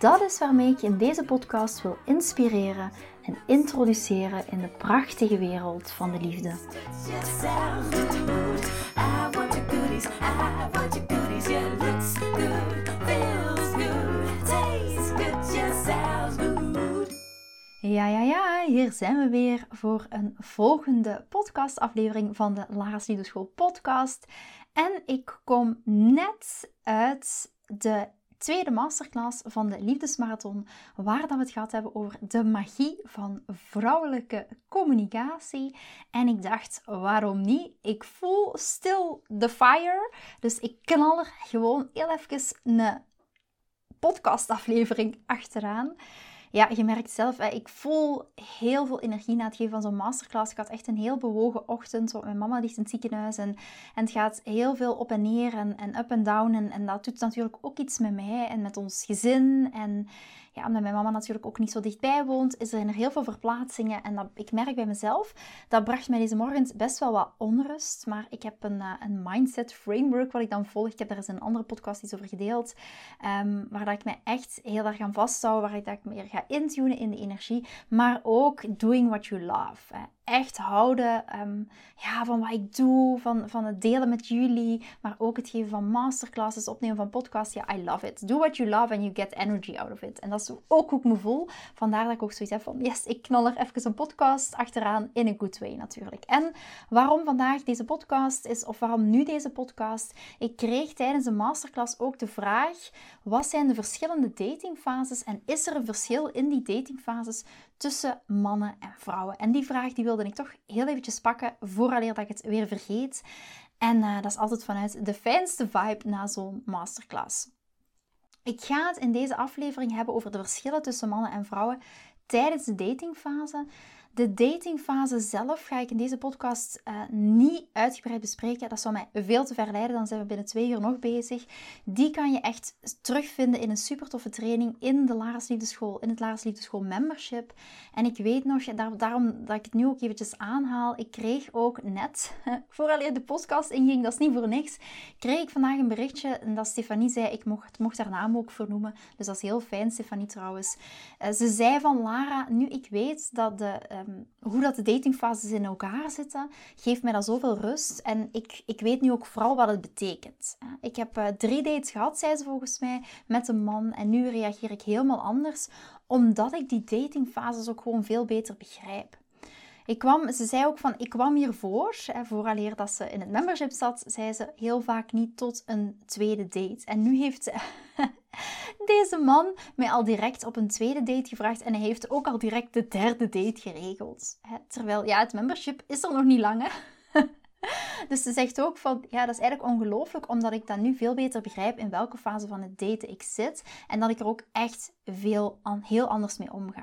Dat is waarmee ik je in deze podcast wil inspireren en introduceren in de prachtige wereld van de liefde. Ja, ja, ja, hier zijn we weer voor een volgende podcastaflevering van de Lara's Liefdeschool podcast. En ik kom net uit de tweede masterclass van de Liefdesmarathon, waar dat we het gehad hebben over de magie van vrouwelijke communicatie. En ik dacht, waarom niet? Ik voel still the fire, dus ik knal er gewoon heel even een podcastaflevering achteraan ja, je merkt zelf, ik voel heel veel energie na het geven van zo'n masterclass. Ik had echt een heel bewogen ochtend, want mijn mama ligt in het ziekenhuis en, en het gaat heel veel op en neer en, en up en down. En, en dat doet natuurlijk ook iets met mij en met ons gezin. En omdat mijn mama natuurlijk ook niet zo dichtbij woont, is er heel veel verplaatsingen. En dat, ik merk bij mezelf, dat bracht mij deze morgen best wel wat onrust. Maar ik heb een, uh, een mindset framework wat ik dan volg. Ik heb daar eens een andere podcast iets over gedeeld. Um, waar dat ik me echt heel erg aan vasthoud. Waar ik, dat ik meer ga intunen in de energie. Maar ook doing what you love. Hè echt houden um, ja, van wat ik doe, van, van het delen met jullie, maar ook het geven van masterclasses, opnemen van podcasts. Ja, I love it. Do what you love and you get energy out of it. En dat is ook hoe ik me voel. Vandaar dat ik ook zoiets heb van, yes, ik knal er even een podcast achteraan in een good way natuurlijk. En waarom vandaag deze podcast is, of waarom nu deze podcast? Ik kreeg tijdens de masterclass ook de vraag, wat zijn de verschillende datingfases en is er een verschil in die datingfases tussen mannen en vrouwen? En die vraag die wilde ik toch heel eventjes pakken, vooraleer dat ik het weer vergeet. En uh, dat is altijd vanuit de fijnste vibe na zo'n masterclass. Ik ga het in deze aflevering hebben over de verschillen tussen mannen en vrouwen tijdens de datingfase. De datingfase zelf ga ik in deze podcast uh, niet uitgebreid bespreken. Dat zou mij veel te verleiden. Dan zijn we binnen twee uur nog bezig. Die kan je echt terugvinden in een super toffe training in de Lara's Liefdeschool, in het Lara's Liefdeschool membership. En ik weet nog, daar, daarom dat ik het nu ook eventjes aanhaal, ik kreeg ook net, vooraleer de podcast inging, dat is niet voor niks, kreeg ik vandaag een berichtje en dat Stefanie zei, ik mocht, mocht haar naam ook vernoemen. Dus dat is heel fijn, Stefanie trouwens. Uh, ze zei van, Lara, nu ik weet dat de uh, Ehm, hoe dat de datingfases in elkaar zitten, geeft mij dat zoveel rust. En ik, ik weet nu ook vooral wat het betekent. Ik heb uh, drie dates gehad, zei ze volgens mij, met een man. En nu reageer ik helemaal anders, omdat ik die datingfases ook gewoon veel beter begrijp. Ik kwam, ze zei ook van, ik kwam hiervoor, hè, vooraleer dat ze in het membership zat, zei ze heel vaak niet tot een tweede date. En nu heeft ze deze man mij al direct op een tweede date gevraagd en hij heeft ook al direct de derde date geregeld. Hè. Terwijl, ja, het membership is er nog niet lang, hè. Dus ze zegt ook van, ja, dat is eigenlijk ongelooflijk, omdat ik dan nu veel beter begrijp in welke fase van het daten ik zit en dat ik er ook echt veel, heel anders mee omga.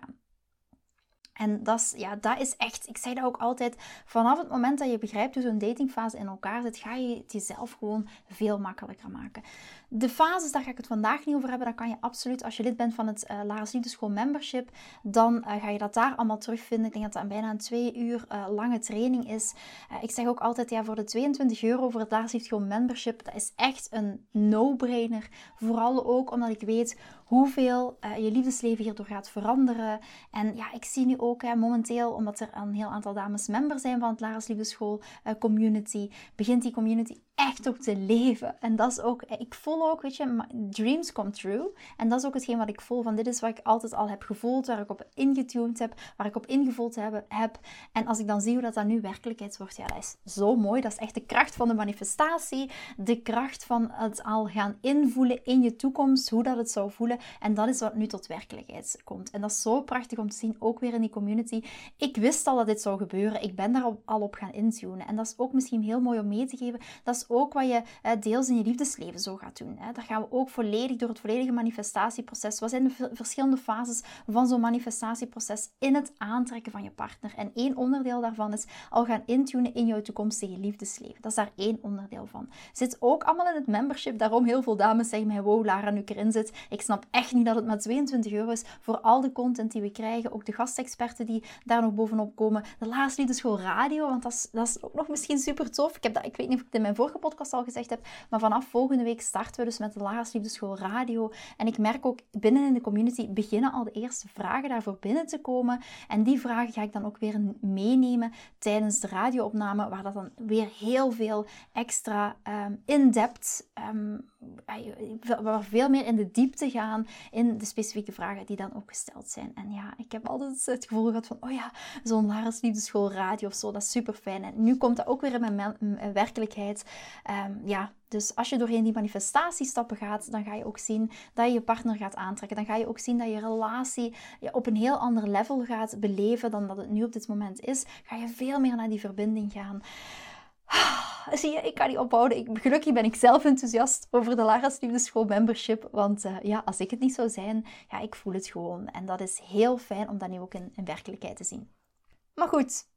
En dat is, ja, dat is echt, ik zeg dat ook altijd, vanaf het moment dat je begrijpt hoe zo'n datingfase in elkaar zit, ga je het jezelf gewoon veel makkelijker maken. De fases, daar ga ik het vandaag niet over hebben. Dat kan je absoluut, als je lid bent van het uh, Lara's Liefdeschool membership, dan uh, ga je dat daar allemaal terugvinden. Ik denk dat dat een bijna een twee uur uh, lange training is. ik zeg ook altijd, ja, voor de 22 euro voor het Lara's Liefdeschool membership, dat is echt een no-brainer. Vooral ook omdat ik weet hoeveel je liefdesleven hierdoor gaat veranderen. En ja, ik zie nu ook hè, momenteel, omdat er een heel aantal dames member zijn van het Lara's Liefdeschool community, begint die community echt ook te leven. En dat is ook, ik voel ook, weet je, dreams come true. En dat is ook hetgeen wat ik voel van dit is wat ik altijd al heb gevoeld, waar ik op ingetuned heb, waar ik op ingevuld heb. heb. En als ik dan zie hoe dat dan nu werkelijkheid wordt, ja, dat is zo mooi. Dat is echt de kracht van de manifestatie, de kracht van het al gaan invoelen in je toekomst, hoe dat het zou voelen. En dat is wat nu tot werkelijkheid komt. En dat is zo prachtig om te zien, ook weer in die community. Ik wist al dat dit zou gebeuren. Ik ben daar al op gaan intunen. En dat is ook misschien heel mooi om mee te geven. Dat is ook wat je uh, deels in je liefdesleven zo gaat doen. Daar gaan we ook volledig door het volledige manifestatieproces. Wat zijn de verschillende fases van zo'n manifestatieproces in het aantrekken van je partner? En één onderdeel daarvan is al gaan intunen in jouw toekomstige liefdesleven. Dat is daar één onderdeel van. Zit ook allemaal in het membership. Daarom heel veel dames zeggen mij, wow Lara, nu ik erin zit. Ik snap echt niet dat het maar 22 euro is voor al de content die we krijgen. Ook de gastexperten die daar nog bovenop komen. De Lara's Liefdeschool Radio, want dat is, dat is ook nog misschien super tof. Ik, heb dat, ik weet niet of ik het in mijn vorige podcast al gezegd heb, maar vanaf volgende week starten we dus met de Lara's Liefdeschool Radio. En ik merk ook binnen in de community beginnen al de eerste vragen daarvoor binnen te komen. En die vragen ga ik dan ook weer meenemen tijdens de radioopname, waar dat dan weer heel veel extra um, in-depth, um, veel meer in de diepte gaan in de specifieke vragen die dan ook gesteld zijn. En ja, ik heb altijd het gevoel gehad van, oh ja, zo'n Lara's Liefdeschool Radio of zo, dat is super fijn. En nu komt dat ook weer in mijn werkelijkheid. Um, ja, dus als je doorheen die manifestatiestappen gaat, dan ga je ook zien dat je je partner gaat aantrekken. Dan ga je ook zien dat je relatie op een heel ander level gaat beleven dan dat het nu op dit moment is. Ga je veel meer naar die verbinding gaan. Zie je, ik kan niet ophouden. Ik, gelukkig ben ik zelf enthousiast over de Lara's Liefdeschool membership. Want uh, ja, als ik het niet zou zijn, ja, ik voel het gewoon. En dat is heel fijn om dat nu ook in, in werkelijkheid te zien. Maar goed,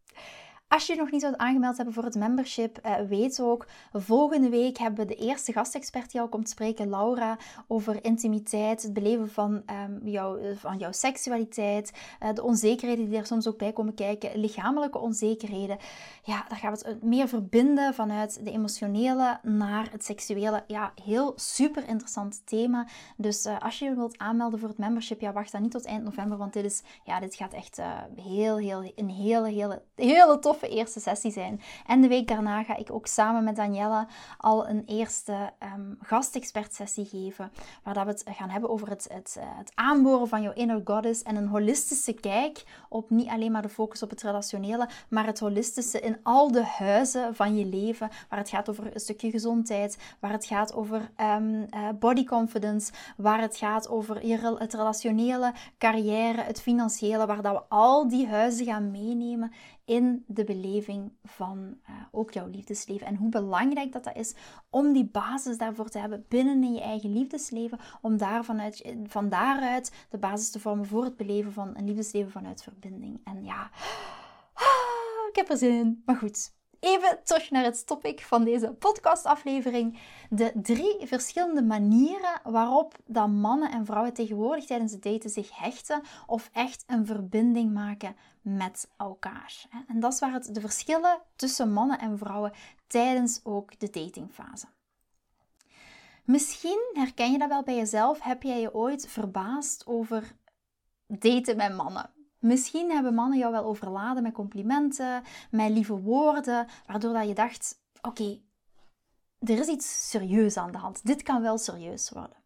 als je nog niet zou aangemeld hebben voor het membership, uh, weet ook, volgende week hebben we de eerste gastexpert die al komt spreken, Laura, over intimiteit, het beleven van, um, van jouw seksualiteit, uh, de onzekerheden die er soms ook bij komen kijken, lichamelijke onzekerheden. Ja, daar gaan we het meer verbinden vanuit de emotionele naar het seksuele. Ja, heel super interessant thema. Dus als je wilt aanmelden voor het membership, ja, wacht dan niet tot eind november, want dit is, ja, dit gaat echt heel, heel, een hele, hele, hele tof eerste sessie zijn. En de week daarna ga ik ook samen met Danielle al een eerste um, gastexpert sessie geven. Waar dat we het gaan hebben over het, het, eh, het aanboren van jouw inner goddess. En een holistische kijk op niet alleen maar de focus op het relationele, maar het holistische in al de huizen van je leven. Waar het gaat over een stukje gezondheid, waar het gaat over um, uh, body confidence, waar het gaat over je, het relationele, carrière, het financiële. Waar dat we al die huizen gaan meenemen in de beleving van uh, ook jouw liefdesleven. En hoe belangrijk dat, dat is om die basis daarvoor te hebben binnen in je eigen liefdesleven. Om daar vanuit, van daaruit de basis te vormen voor het beleven van een liefdesleven vanuit verbinding. En ja, ik heb er zin in. Maar goed, even terug naar het topic van deze podcastaflevering. De drie verschillende manieren waarop dat mannen en vrouwen tegenwoordig tijdens het daten zich hechten of echt een verbinding maken met elkaar. En dat is waar het de verschillen tussen mannen en vrouwen tijdens ook de datingfase. Misschien herken je dat wel bij jezelf. Heb jij je ooit verbaasd over daten met mannen? Misschien hebben mannen jou wel overladen met complimenten, met lieve woorden, waardoor dat je dacht: oké, er is iets serieus aan de hand. Dit kan wel serieus worden.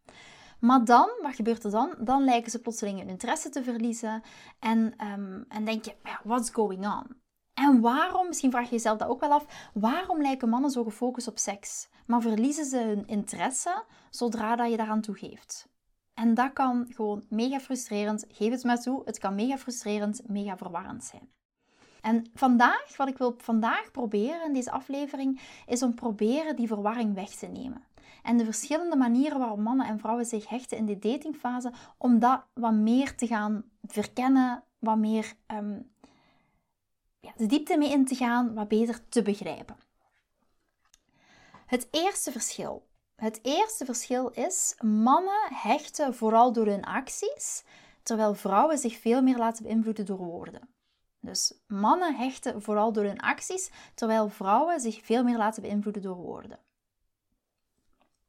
Maar dan, wat gebeurt er dan? Dan lijken ze plotseling hun interesse te verliezen en, um, en denk je: what's going on? En waarom, misschien vraag je jezelf dat ook wel af, waarom lijken mannen zo gefocust op seks, maar verliezen ze hun interesse zodra dat je daaraan toegeeft? En dat kan gewoon mega frustrerend, geef het maar toe, het kan mega frustrerend, mega verwarrend zijn. En vandaag, wat ik wil vandaag proberen in deze aflevering, is om proberen die verwarring weg te nemen. En de verschillende manieren waarop mannen en vrouwen zich hechten in de datingfase, om dat wat meer te gaan verkennen, wat meer um, ja, de diepte mee in te gaan, wat beter te begrijpen. Het eerste verschil het eerste verschil is, mannen hechten vooral door hun acties, terwijl vrouwen zich veel meer laten beïnvloeden door woorden. Dus mannen hechten vooral door hun acties, terwijl vrouwen zich veel meer laten beïnvloeden door woorden.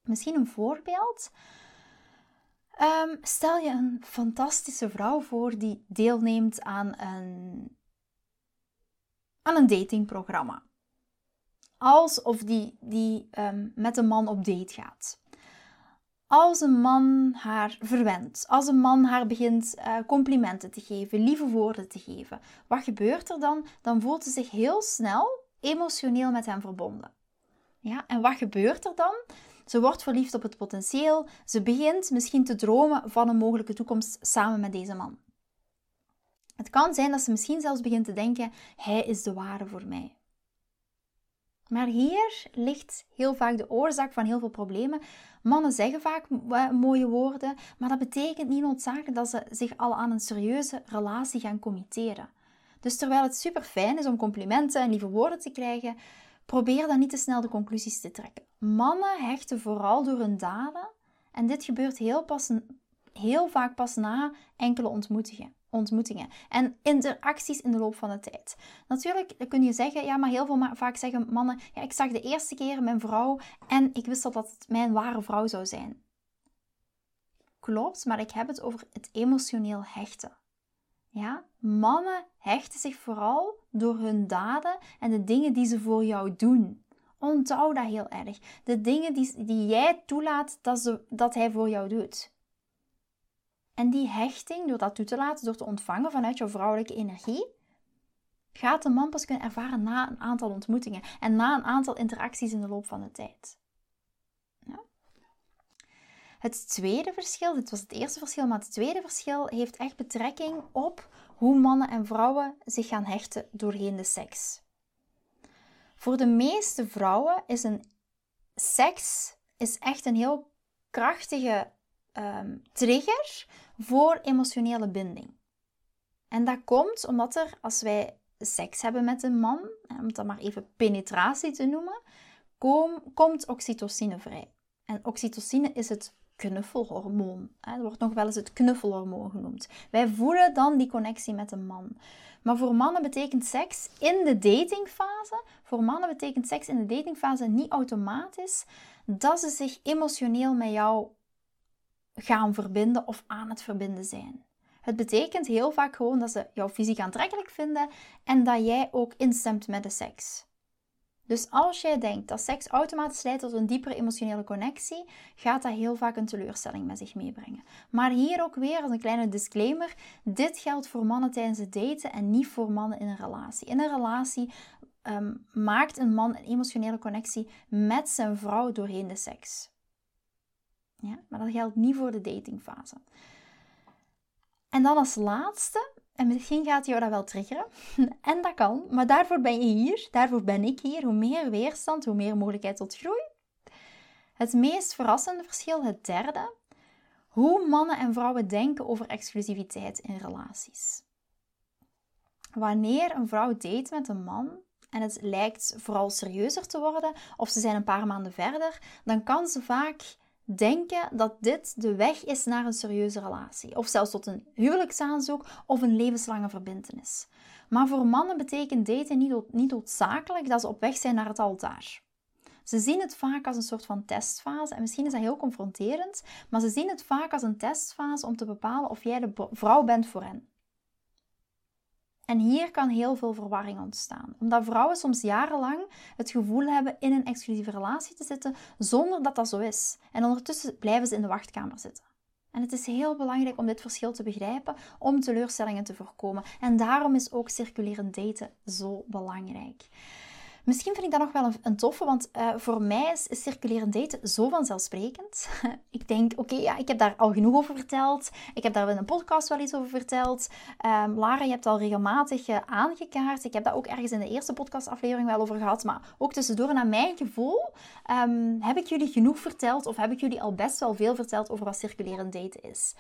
Misschien een voorbeeld. Ehm, stel je een fantastische vrouw voor die deelneemt aan een, aan een datingprogramma alsof die, die um, met een man op date gaat. Als een man haar verwendt, als een man haar begint uh, complimenten te geven, lieve woorden te geven, wat gebeurt er dan? Dan voelt ze zich heel snel emotioneel met hem verbonden. Ja, en wat gebeurt er dan? Ze wordt verliefd op het potentieel. Ze begint misschien te dromen van een mogelijke toekomst samen met deze man. Het kan zijn dat ze misschien zelfs begint te denken: hij is de ware voor mij. Maar hier ligt heel vaak de oorzaak van heel veel problemen. Mannen zeggen vaak mooie woorden, maar dat betekent niet noodzakelijk dat ze zich al aan een serieuze relatie gaan committeren. Dus terwijl het super fijn is om complimenten en lieve woorden te krijgen, probeer dan niet te snel de conclusies te trekken. Mannen hechten vooral door hun daden en dit gebeurt heel, pas, heel vaak pas na enkele ontmoetingen ontmoetingen en interacties in de loop van de tijd. Natuurlijk kun je zeggen, ja, maar heel veel vaak zeggen mannen, ja, ik zag de eerste keer mijn vrouw en ik wist dat dat het mijn ware vrouw zou zijn. Klopt, maar ik heb het over het emotioneel hechten. Ja, mannen hechten zich vooral door hun daden en de dingen die ze voor jou doen. Onthoud dat heel erg. De dingen die, die jij toelaat dat, ze, dat hij voor jou doet. En die hechting, door dat toe te laten, door te ontvangen vanuit jouw vrouwelijke energie, gaat de man pas kunnen ervaren na een aantal ontmoetingen en na een aantal interacties in de loop van de tijd. Ja. Het tweede verschil, dit was het eerste verschil, maar het tweede verschil heeft echt betrekking op hoe mannen en vrouwen zich gaan hechten doorheen de seks. Voor de meeste vrouwen is een seks is echt een heel krachtige um, trigger voor emotionele binding. En dat komt omdat er, als wij seks hebben met een man, om dat maar even penetratie te noemen, kom, komt oxytocine vrij. En oxytocine is het knuffelhormoon. Er wordt nog wel eens het knuffelhormoon genoemd. Wij voelen dan die connectie met een man. Maar voor mannen betekent seks in de datingfase, voor mannen betekent seks in de datingfase niet automatisch dat ze zich emotioneel met jou gaan verbinden of aan het verbinden zijn. Het betekent heel vaak gewoon dat ze jou fysiek aantrekkelijk vinden en dat jij ook instemt met de seks. Dus als jij denkt dat seks automatisch leidt tot een diepere emotionele connectie, gaat dat heel vaak een teleurstelling met zich meebrengen. Maar hier ook weer als een kleine disclaimer: dit geldt voor mannen tijdens het daten en niet voor mannen in een relatie. In een relatie ehm, maakt een man een emotionele connectie met zijn vrouw doorheen de seks. Ja, maar dat geldt niet voor de datingfase. En dan als laatste, en misschien gaat jou dat wel triggeren, en dat kan, maar daarvoor ben je hier, daarvoor ben ik hier. Hoe meer weerstand, hoe meer mogelijkheid tot groei. Het meest verrassende verschil, het derde, hoe mannen en vrouwen denken over exclusiviteit in relaties. Wanneer een vrouw date met een man en het lijkt vooral serieuzer te worden, of ze zijn een paar maanden verder, dan kan ze vaak denken dat dit de weg is naar een serieuze relatie. Of zelfs tot een huwelijksaanzoek of een levenslange verbintenis. Maar voor mannen betekent daten niet, niet noodzakelijk dat ze op weg zijn naar het altaar. Ze zien het vaak als een soort van testfase. En misschien is dat heel confronterend, maar ze zien het vaak als een testfase om te bepalen of jij de vrouw bent voor hen. En hier kan heel veel verwarring ontstaan, omdat vrouwen soms jarenlang het gevoel hebben in een exclusieve relatie te zitten zonder dat dat zo is. En ondertussen blijven ze in de wachtkamer zitten. En het is heel belangrijk om dit verschil te begrijpen om teleurstellingen te voorkomen. En daarom is ook circulerend daten zo belangrijk. Misschien vind ik dat nog wel een, toffe, want uh, voor mij is, circulerend daten zo vanzelfsprekend. ik denk, oké, ja, ik heb daar al genoeg over verteld. Ik heb daar in een podcast wel iets over verteld. Um, Lara, je hebt al regelmatig uh, aangekaart. Ik heb dat ook ergens in de eerste podcastaflevering wel over gehad. Maar ook tussendoor, naar mijn gevoel, um, heb ik jullie genoeg verteld of heb ik jullie al best wel veel verteld over wat circulerend daten is.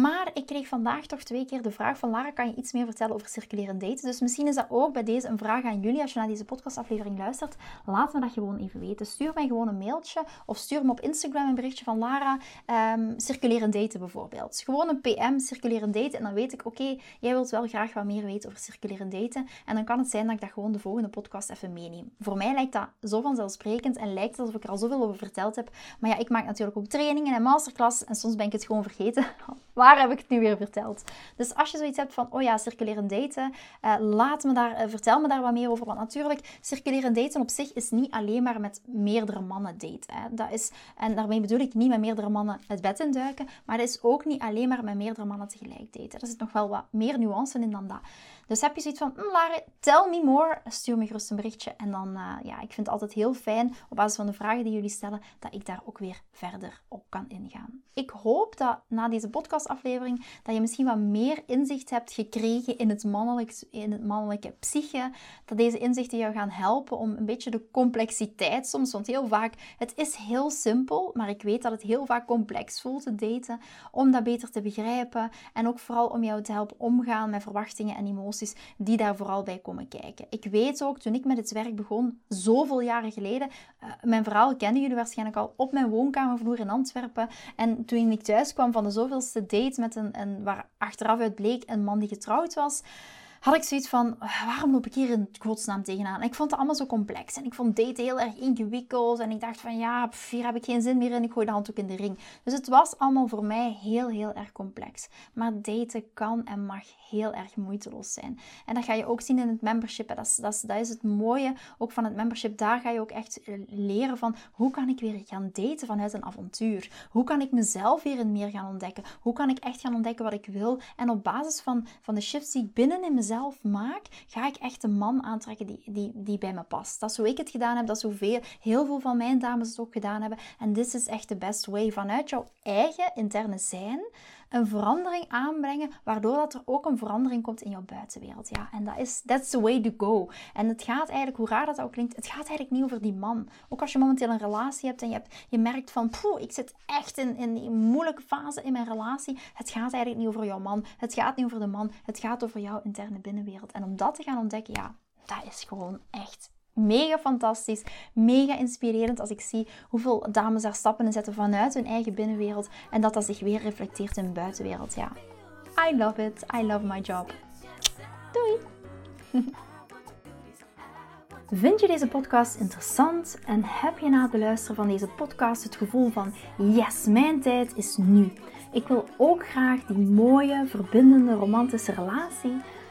Maar ik kreeg vandaag toch twee keer de vraag van Lara, kan je iets meer vertellen over circulerend daten? Dus misschien is dat ook bij deze een vraag aan jullie als je naar deze podcastaflevering luistert. Laat me dat gewoon even weten. Stuur mij gewoon een mailtje of stuur me op Instagram een berichtje van Lara, um, circulerend daten bijvoorbeeld. Gewoon een PM, circulerend daten en dan weet ik, oké, jij wilt wel graag wat meer weten over circulerend daten. En dan kan het zijn dat ik dat gewoon de volgende podcast even meeneem. Voor mij lijkt dat zo vanzelfsprekend en lijkt het alsof ik er al zoveel over verteld heb. Maar ja, ik maak natuurlijk ook trainingen en masterclasses en soms ben ik het gewoon vergeten. waar heb ik het nu weer verteld? Dus als je zoiets hebt van, oh ja, circulerend daten, uh, laat me daar, uh, vertel me daar wat meer over. Want natuurlijk, circulerend daten op zich is niet alleen maar met meerdere mannen daten. Hè. Dat is, en daarmee bedoel ik niet met meerdere mannen het bed induiken, maar dat is ook niet alleen maar met meerdere mannen tegelijk daten. Er zit nog wel wat meer nuance in dan dat. Dus heb je zoiets van, Lara, tell me more, stuur me gerust een berichtje. En dan, uh, ja, ik vind het altijd heel fijn, op basis van de vragen die jullie stellen, dat ik daar ook weer verder op kan ingaan. Ik hoop dat na deze podcastaflevering, dat je misschien wat meer inzicht hebt gekregen in het, mannelijk, in het mannelijke psyche. Dat deze inzichten jou gaan helpen om een beetje de complexiteit soms, want heel vaak, het is heel simpel, maar ik weet dat het heel vaak complex voelt te daten, om dat beter te begrijpen en ook vooral om jou te helpen omgaan met verwachtingen en emoties die daar vooral bij komen kijken. Ik weet ook, toen ik met het werk begon, zoveel jaren geleden, uh, mijn verhaal kennen jullie waarschijnlijk al op mijn woonkamervloer in Antwerpen. En toen ik thuis kwam van de zoveelste date met een, een waar achteraf uit bleek een man die getrouwd was had ik zoiets van, waarom loop ik hier in godsnaam tegenaan? En ik vond het allemaal zo complex. En ik vond daten heel erg ingewikkeld. En ik dacht van, ja, hier heb ik geen zin meer in. Ik gooi de handdoek in de ring. Dus het was allemaal voor mij heel, heel erg complex. Maar daten kan en mag heel erg moeiteloos zijn. En dat ga je ook zien in het membership. Dat is, dat is, dat is het mooie ook van het membership. Daar ga je ook echt eh, leren van, hoe kan ik weer gaan daten vanuit een avontuur? Hoe kan ik mezelf weer meer gaan ontdekken? Hoe kan ik echt gaan ontdekken wat ik wil? En op basis van, van de shifts die ik binnen in mezelf zelf maak, ga ik echt een man aantrekken die, die, die bij me past. Dat is hoe ik het gedaan heb, dat is hoe veel, heel veel van mijn dames het ook gedaan hebben. En dit is echt de best way. Vanuit jouw eigen interne zijn een verandering aanbrengen, waardoor dat er ook een verandering komt in jouw buitenwereld. Ja, en dat is, that's the way to go. En het gaat eigenlijk, hoe raar dat ook klinkt, het gaat eigenlijk niet over die man. Ook als je momenteel een relatie hebt en je, hebt, je merkt van, poeh, ik zit echt in, in een moeilijke fase in mijn relatie. Het gaat eigenlijk niet over jouw man. Het gaat niet over de man. Het gaat over jouw interne binnenwereld. En om dat te gaan ontdekken, ja, dat is gewoon echt mega fantastisch, mega inspirerend als ik zie hoeveel dames daar stappen in zetten vanuit hun eigen binnenwereld en dat dat zich weer reflecteert in de buitenwereld. Ja, I love it. I love my job. Doei! Vind je deze podcast interessant en heb je na het beluisteren van deze podcast het gevoel van yes, mijn tijd is nu. Ik wil ook graag die mooie, verbindende, romantische relatie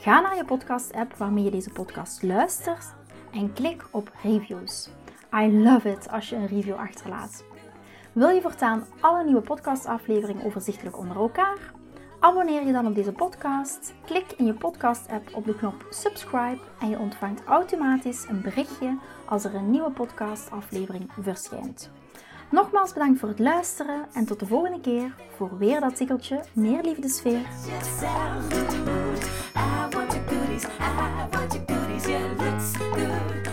Ga naar je podcast-app waarmee je deze podcast luistert en klik op reviews. I love it als je een review achterlaat. Wil je voortaan alle nieuwe podcastafleveringen overzichtelijk onder elkaar? Abonneer je dan op deze podcast, klik in je podcast-app op de knop subscribe en je ontvangt automatisch een berichtje als er een nieuwe podcastaflevering verschijnt. Nogmaals bedankt voor het luisteren en tot de volgende keer voor weer dat tikkeltje meer liefdesfeer. I want your goodies, I want your goodies, yeah, looks good,